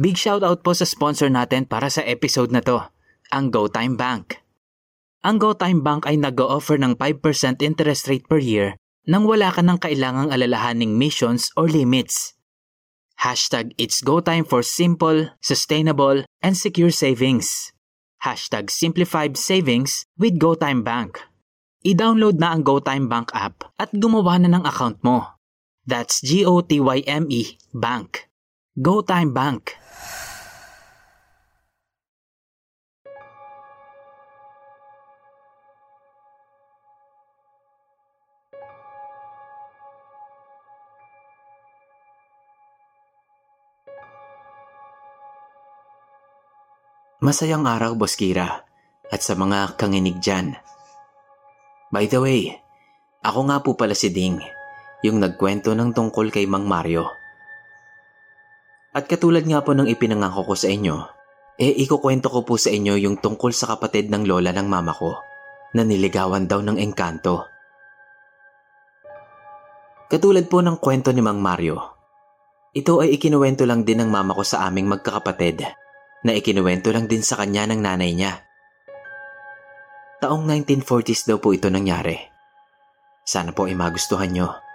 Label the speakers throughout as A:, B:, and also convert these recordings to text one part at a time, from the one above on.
A: Big shoutout po sa sponsor natin para sa episode na to, ang GoTime Bank. Ang GoTime Bank ay nag-o-offer ng 5% interest rate per year nang wala ka ng kailangang alalahaning missions or limits. Hashtag It's GoTime for simple, sustainable, and secure savings. Hashtag Simplified Savings with GoTime Bank. I-download na ang GoTime Bank app at gumawa na ng account mo. That's G-O-T-Y-M-E E Bank. GoTime Bank. Masayang araw, Boss Kira, at sa mga kanginig dyan. By the way, ako nga po pala si Ding, yung nagkwento ng tungkol kay Mang Mario. At katulad nga po ng ipinangako ko sa inyo, eh ikukwento ko po sa inyo yung tungkol sa kapatid ng lola ng mama ko na niligawan daw ng engkanto. Katulad po ng kwento ni Mang Mario, ito ay ikinuwento lang din ng mama ko sa aming magkakapatid na ikinuwento lang din sa kanya ng nanay niya. Taong 1940s daw po ito nangyari. Sana po ay magustuhan nyo.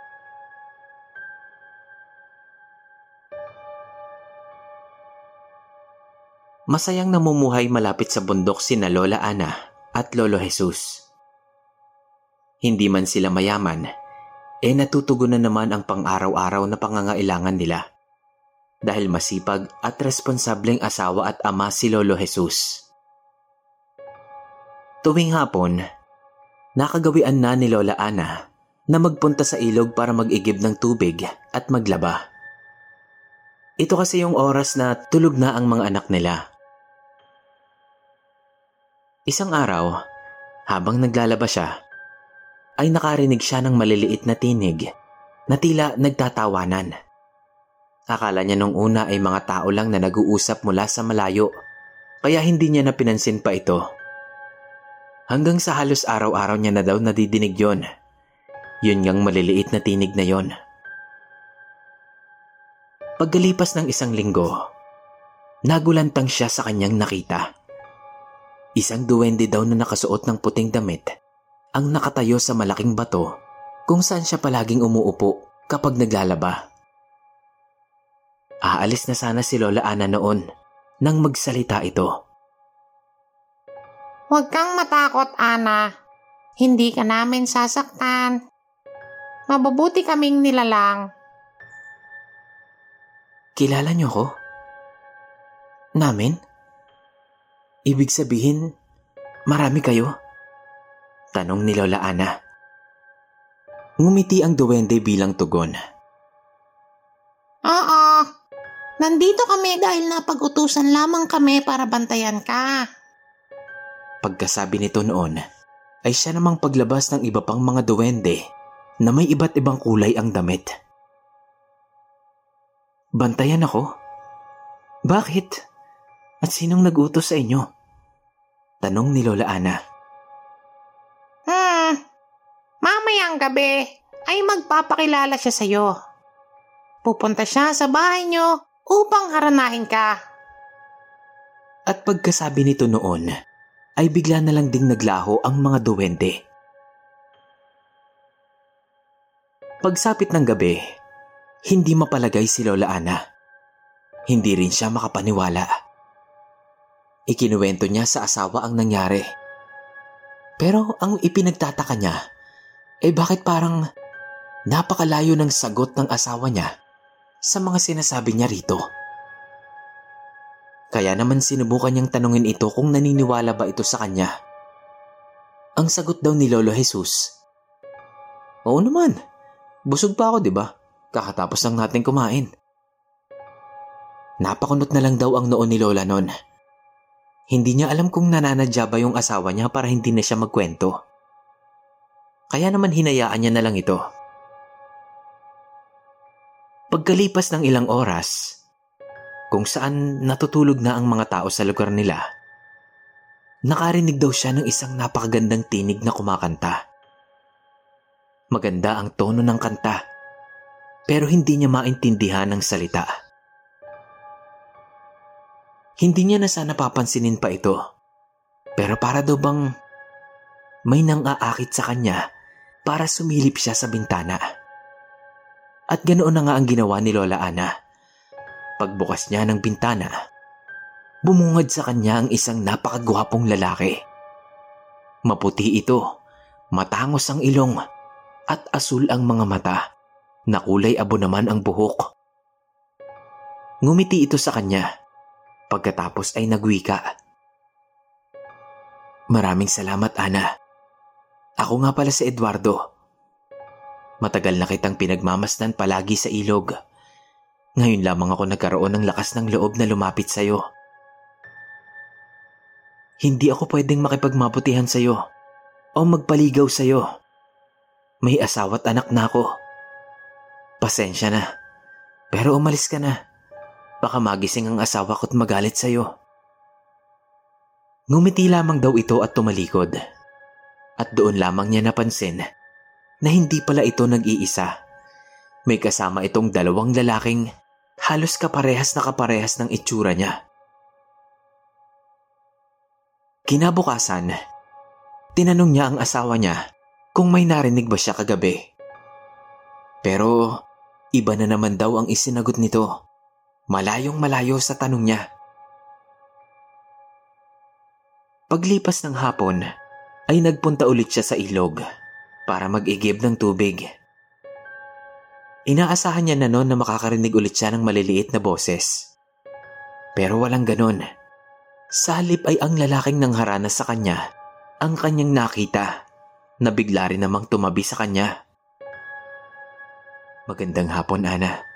A: Masayang namumuhay malapit sa bundok sina Lola Ana at Lolo Jesus. Hindi man sila mayaman, eh natutugunan naman ang pang-araw-araw na pangangailangan nila. Dahil masipag at responsableng asawa at ama si Lolo Jesus. Tuwing hapon, nakagawian na ni Lola Ana na magpunta sa ilog para mag-igib ng tubig at maglaba. Ito kasi yung oras na tulog na ang mga anak nila. Isang araw, habang naglalaba siya, ay nakarinig siya ng maliliit na tinig na tila nagtatawanan. Akala niya nung una ay mga tao lang na nag-uusap mula sa malayo, kaya hindi niya napinansin pa ito. Hanggang sa halos araw-araw niya na daw nadidinig yon. Yun ngang maliliit na tinig na yon. Pagkalipas ng isang linggo, nagulantang siya sa kanyang nakita. Isang duwende daw na nakasuot ng puting damit ang nakatayo sa malaking bato kung saan siya palaging umuupo kapag naglalaba. Aalis na sana si Lola Ana noon nang magsalita ito.
B: Huwag kang matakot, Ana. Hindi ka namin sasaktan. Mabubuti kaming nilalang.
A: Kilala niyo ko? Namin? Ibig sabihin, marami kayo? Tanong ni Lola Ana. Ngumiti ang duwende bilang tugon.
B: Oo. Nandito kami dahil napag-utusan lamang kami para bantayan ka.
A: Pagkasabi nito noon, ay siya namang paglabas ng iba pang mga duwende na may iba't ibang kulay ang damit. Bantayan ako? Bakit? At sinong nag-utos sa inyo? Tanong ni Lola Ana.
B: Hmm, mamayang gabi ay magpapakilala siya sa'yo. Pupunta siya sa bahay niyo upang haranahin ka.
A: At pagkasabi nito noon, ay bigla na lang ding naglaho ang mga duwende. Pagsapit ng gabi, hindi mapalagay si Lola Ana. Hindi rin siya makapaniwala. Ikinuwento niya sa asawa ang nangyari. Pero ang ipinagtataka niya, eh bakit parang napakalayo ng sagot ng asawa niya sa mga sinasabi niya rito. Kaya naman sinubukan niyang tanungin ito kung naniniwala ba ito sa kanya. Ang sagot daw ni Lolo Jesus, Oo naman, busog pa ako ba? Kakatapos lang natin kumain. Napakunot na lang daw ang noon ni Lola noon hindi niya alam kung nananadya ba yung asawa niya para hindi na siya magkwento. Kaya naman hinayaan niya na lang ito. Pagkalipas ng ilang oras, kung saan natutulog na ang mga tao sa lugar nila, nakarinig daw siya ng isang napakagandang tinig na kumakanta. Maganda ang tono ng kanta, pero hindi niya maintindihan ang salita. Hindi niya na sana papansinin pa ito. Pero para daw bang may nang aakit sa kanya para sumilip siya sa bintana. At ganoon na nga ang ginawa ni Lola Ana. Pagbukas niya ng bintana, bumungad sa kanya ang isang napakagwapong lalaki. Maputi ito, matangos ang ilong, at asul ang mga mata, na kulay abo naman ang buhok. Ngumiti ito sa kanya Pagkatapos ay nagwika. Maraming salamat, Ana. Ako nga pala si Eduardo. Matagal na kitang pinagmamasdan palagi sa ilog. Ngayon lamang ako nagkaroon ng lakas ng loob na lumapit sa'yo. Hindi ako pwedeng makipagmaputihan sa'yo o magpaligaw sa'yo. May asawa't anak na ako. Pasensya na, pero umalis ka na. Baka magising ang asawa ko't magalit sa'yo. Ngumiti lamang daw ito at tumalikod. At doon lamang niya napansin na hindi pala ito nag-iisa. May kasama itong dalawang lalaking halos kaparehas na kaparehas ng itsura niya. Kinabukasan, tinanong niya ang asawa niya kung may narinig ba siya kagabi. Pero iba na naman daw ang isinagot nito. Malayong malayo sa tanong niya. Paglipas ng hapon, ay nagpunta ulit siya sa ilog para mag-igib ng tubig. Inaasahan niya na noon na makakarinig ulit siya ng maliliit na boses. Pero walang ganon. Sa halip ay ang lalaking nang harana sa kanya ang kanyang nakita na bigla rin namang tumabi sa kanya. Magandang hapon, Ana.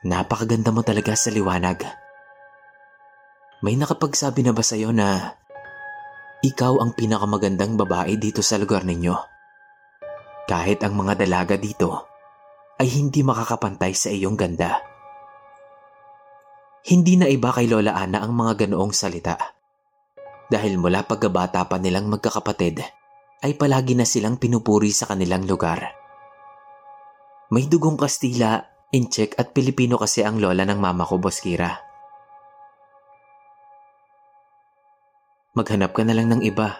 A: Napakaganda mo talaga sa liwanag. May nakapagsabi na ba sa'yo na ikaw ang pinakamagandang babae dito sa lugar ninyo? Kahit ang mga dalaga dito ay hindi makakapantay sa iyong ganda. Hindi na iba kay Lola Ana ang mga ganoong salita. Dahil mula pagkabata pa nilang magkakapatid, ay palagi na silang pinupuri sa kanilang lugar. May dugong Kastila, Incheck at Pilipino kasi ang lola ng mama ko, Boskira. Maghanap ka na lang ng iba.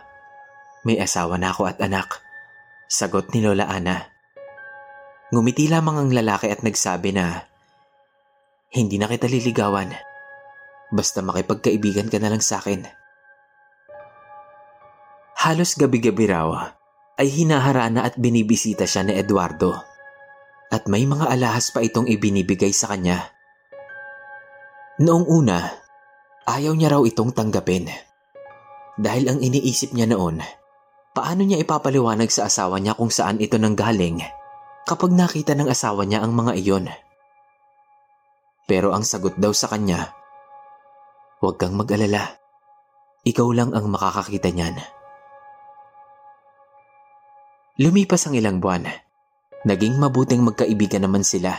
A: May asawa na ako at anak. Sagot ni Lola Ana. Ngumiti lamang ang lalaki at nagsabi na, Hindi na kita liligawan. Basta makipagkaibigan ka na lang sa akin. Halos gabi-gabi raw ay hinaharana at binibisita siya ni Eduardo. At may mga alahas pa itong ibinibigay sa kanya. Noong una, ayaw niya raw itong tanggapin. Dahil ang iniisip niya noon, paano niya ipapaliwanag sa asawa niya kung saan ito nanggaling kapag nakita ng asawa niya ang mga iyon. Pero ang sagot daw sa kanya, huwag kang mag-alala. Ikaw lang ang makakakita niyan. Lumipas ang ilang buwan. Naging mabuting magkaibigan naman sila.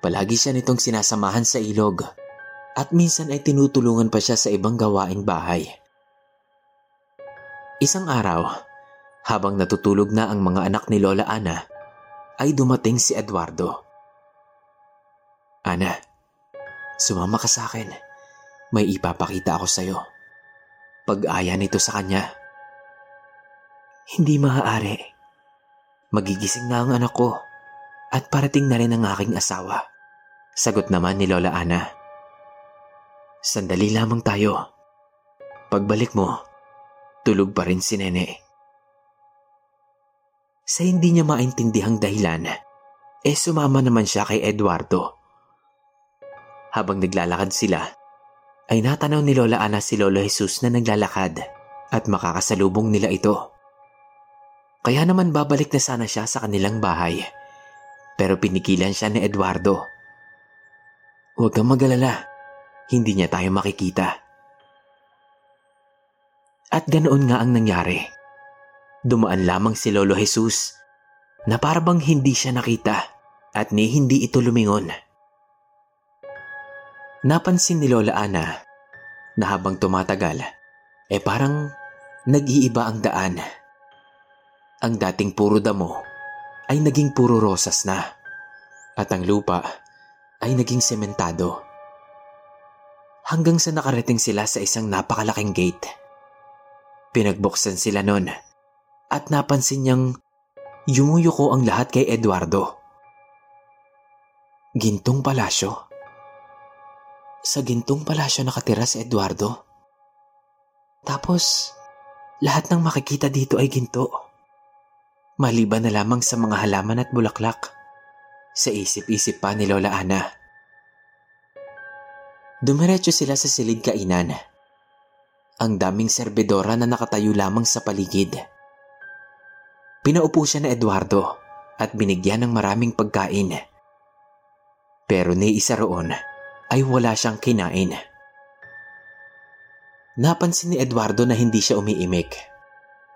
A: Palagi siya nitong sinasamahan sa ilog at minsan ay tinutulungan pa siya sa ibang gawaing bahay. Isang araw, habang natutulog na ang mga anak ni Lola Ana, ay dumating si Eduardo. Ana, sumama ka sa akin. May ipapakita ako sa'yo. Pag-aya nito sa kanya. Hindi maaari. Magigising na ang anak ko at parating na rin ang aking asawa. Sagot naman ni Lola Ana. Sandali lamang tayo. Pagbalik mo, tulog pa rin si Nene. Sa hindi niya maintindihang dahilan, eh sumama naman siya kay Eduardo. Habang naglalakad sila, ay natanaw ni Lola Ana si Lolo Jesus na naglalakad at makakasalubong nila ito. Kaya naman babalik na sana siya sa kanilang bahay. Pero pinigilan siya ni Eduardo. Huwag kang magalala, hindi niya tayo makikita. At ganoon nga ang nangyari. Dumaan lamang si Lolo Jesus na parabang hindi siya nakita at ni hindi ito lumingon. Napansin ni Lola Ana na habang tumatagal, eh parang nag-iiba ang daan. Ang dating puro damo ay naging puro rosas na at ang lupa ay naging sementado. Hanggang sa nakarating sila sa isang napakalaking gate. Pinagbuksan sila nun at napansin niyang yumuyuko ang lahat kay Eduardo. Gintong palasyo. Sa gintong palasyo nakatira si Eduardo. Tapos, lahat ng makikita dito ay ginto. Maliban na lamang sa mga halaman at bulaklak. Sa isip-isip pa ni Lola Ana. Dumiretso sila sa silid kainan. Ang daming serbedora na nakatayo lamang sa paligid. Pinaupo siya na Eduardo at binigyan ng maraming pagkain. Pero ni isa roon ay wala siyang kinain. Napansin ni Eduardo na hindi siya umiimik.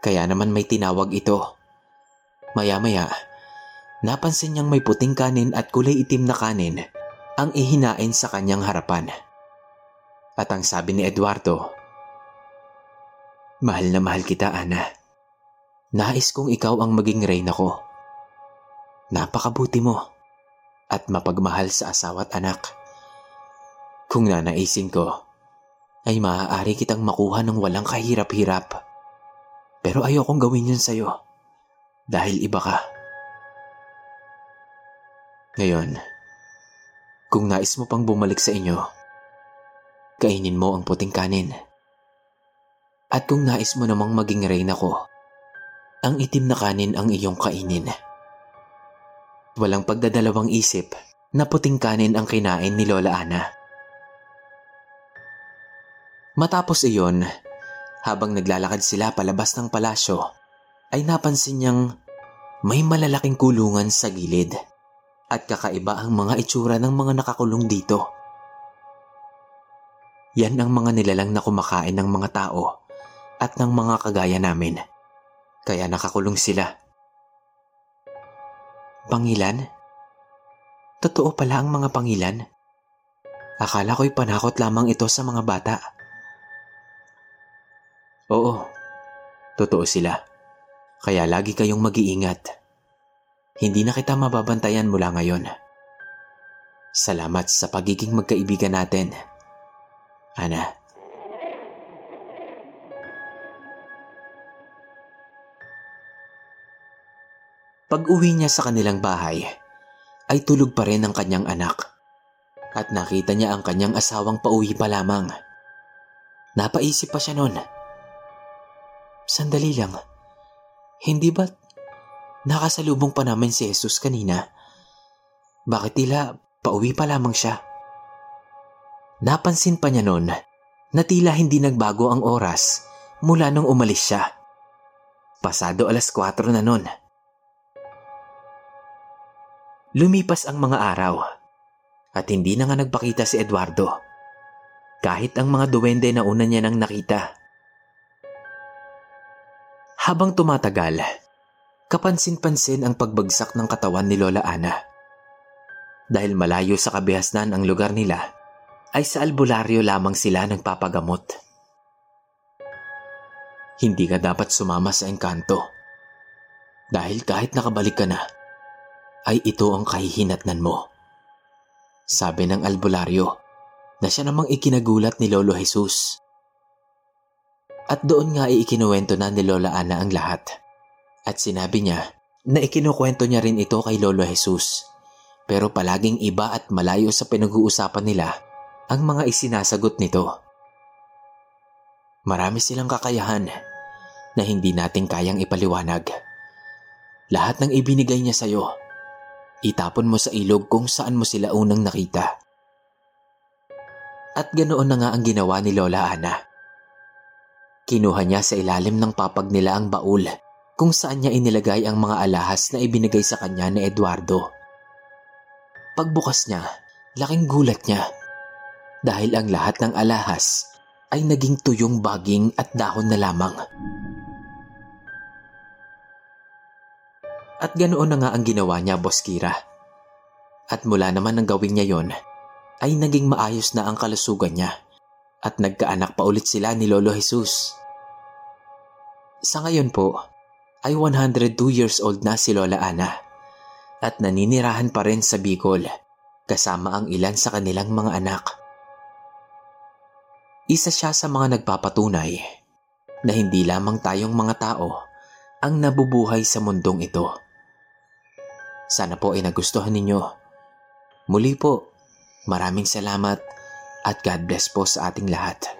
A: Kaya naman may tinawag ito. Maya-maya, napansin niyang may puting kanin at kulay itim na kanin ang ihinain sa kanyang harapan. At ang sabi ni Eduardo, Mahal na mahal kita, Ana. Nais kong ikaw ang maging reyna ko. Napakabuti mo at mapagmahal sa asawa at anak. Kung nanaisin ko, ay maaari kitang makuha ng walang kahirap-hirap. Pero ayokong gawin yun sa'yo dahil iba ka. Ngayon, kung nais mo pang bumalik sa inyo, kainin mo ang puting kanin. At kung nais mo namang maging reyna ko, ang itim na kanin ang iyong kainin. Walang pagdadalawang isip na puting kanin ang kinain ni Lola Ana. Matapos iyon, habang naglalakad sila palabas ng palasyo, ay napansin niyang may malalaking kulungan sa gilid at kakaiba ang mga itsura ng mga nakakulong dito. Yan ang mga nilalang na kumakain ng mga tao at ng mga kagaya namin. Kaya nakakulong sila. Pangilan? Totoo pala ang mga pangilan. Akala ko'y panakot lamang ito sa mga bata. Oo, totoo sila. Kaya lagi kayong mag-iingat. Hindi na kita mababantayan mula ngayon. Salamat sa pagiging magkaibigan natin. Ana. Pag uwi niya sa kanilang bahay, ay tulog pa rin ang kanyang anak. At nakita niya ang kanyang asawang pauwi pa lamang. Napaisip pa siya noon. Sandali lang. Hindi ba nakasalubong pa namin si Jesus kanina? Bakit tila pauwi pa lamang siya? Napansin pa niya noon na tila hindi nagbago ang oras mula nung umalis siya. Pasado alas 4 na noon. Lumipas ang mga araw at hindi na nga nagpakita si Eduardo. Kahit ang mga duwende na una niya nang nakita. Habang tumatagal, kapansin-pansin ang pagbagsak ng katawan ni Lola Ana. Dahil malayo sa kabihasnan ang lugar nila, ay sa albularyo lamang sila nagpapagamot. Hindi ka dapat sumama sa engkanto. Dahil kahit nakabalik ka na, ay ito ang kahihinatnan mo. Sabi ng albularyo na siya namang ikinagulat ni Lolo Jesus. At doon nga ay ikinuwento na ni Lola Ana ang lahat. At sinabi niya na ikinukwento niya rin ito kay Lolo Jesus. Pero palaging iba at malayo sa pinag-uusapan nila ang mga isinasagot nito. Marami silang kakayahan na hindi natin kayang ipaliwanag. Lahat ng ibinigay niya sa'yo Itapon mo sa ilog kung saan mo sila unang nakita. At ganoon na nga ang ginawa ni Lola Ana. Kinuha niya sa ilalim ng papag nila ang baul kung saan niya inilagay ang mga alahas na ibinigay sa kanya ni Eduardo. Pagbukas niya, laking gulat niya dahil ang lahat ng alahas ay naging tuyong baging at dahon na lamang. At ganoon na nga ang ginawa niya, Boss Kira. At mula naman ng gawin niya yon, ay naging maayos na ang kalusugan niya at nagkaanak pa ulit sila ni Lolo Jesus. Sa ngayon po, ay 102 years old na si Lola Ana at naninirahan pa rin sa Bicol kasama ang ilan sa kanilang mga anak. Isa siya sa mga nagpapatunay na hindi lamang tayong mga tao ang nabubuhay sa mundong ito sana po ay nagustuhan ninyo. Muli po, maraming salamat at God bless po sa ating lahat.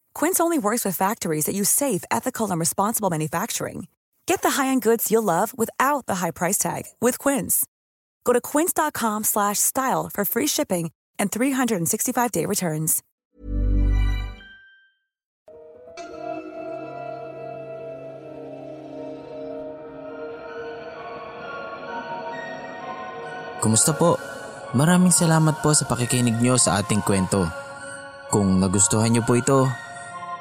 C: Quince only works with factories that use safe, ethical, and responsible manufacturing. Get the high-end goods you'll love without the high price tag with Quince. Go to quince.com/style for free shipping and 365-day returns.
D: Kumusta po? Maraming salamat po sa pakikinig nyo sa ating kwento. Kung nagustuhan nyo po ito,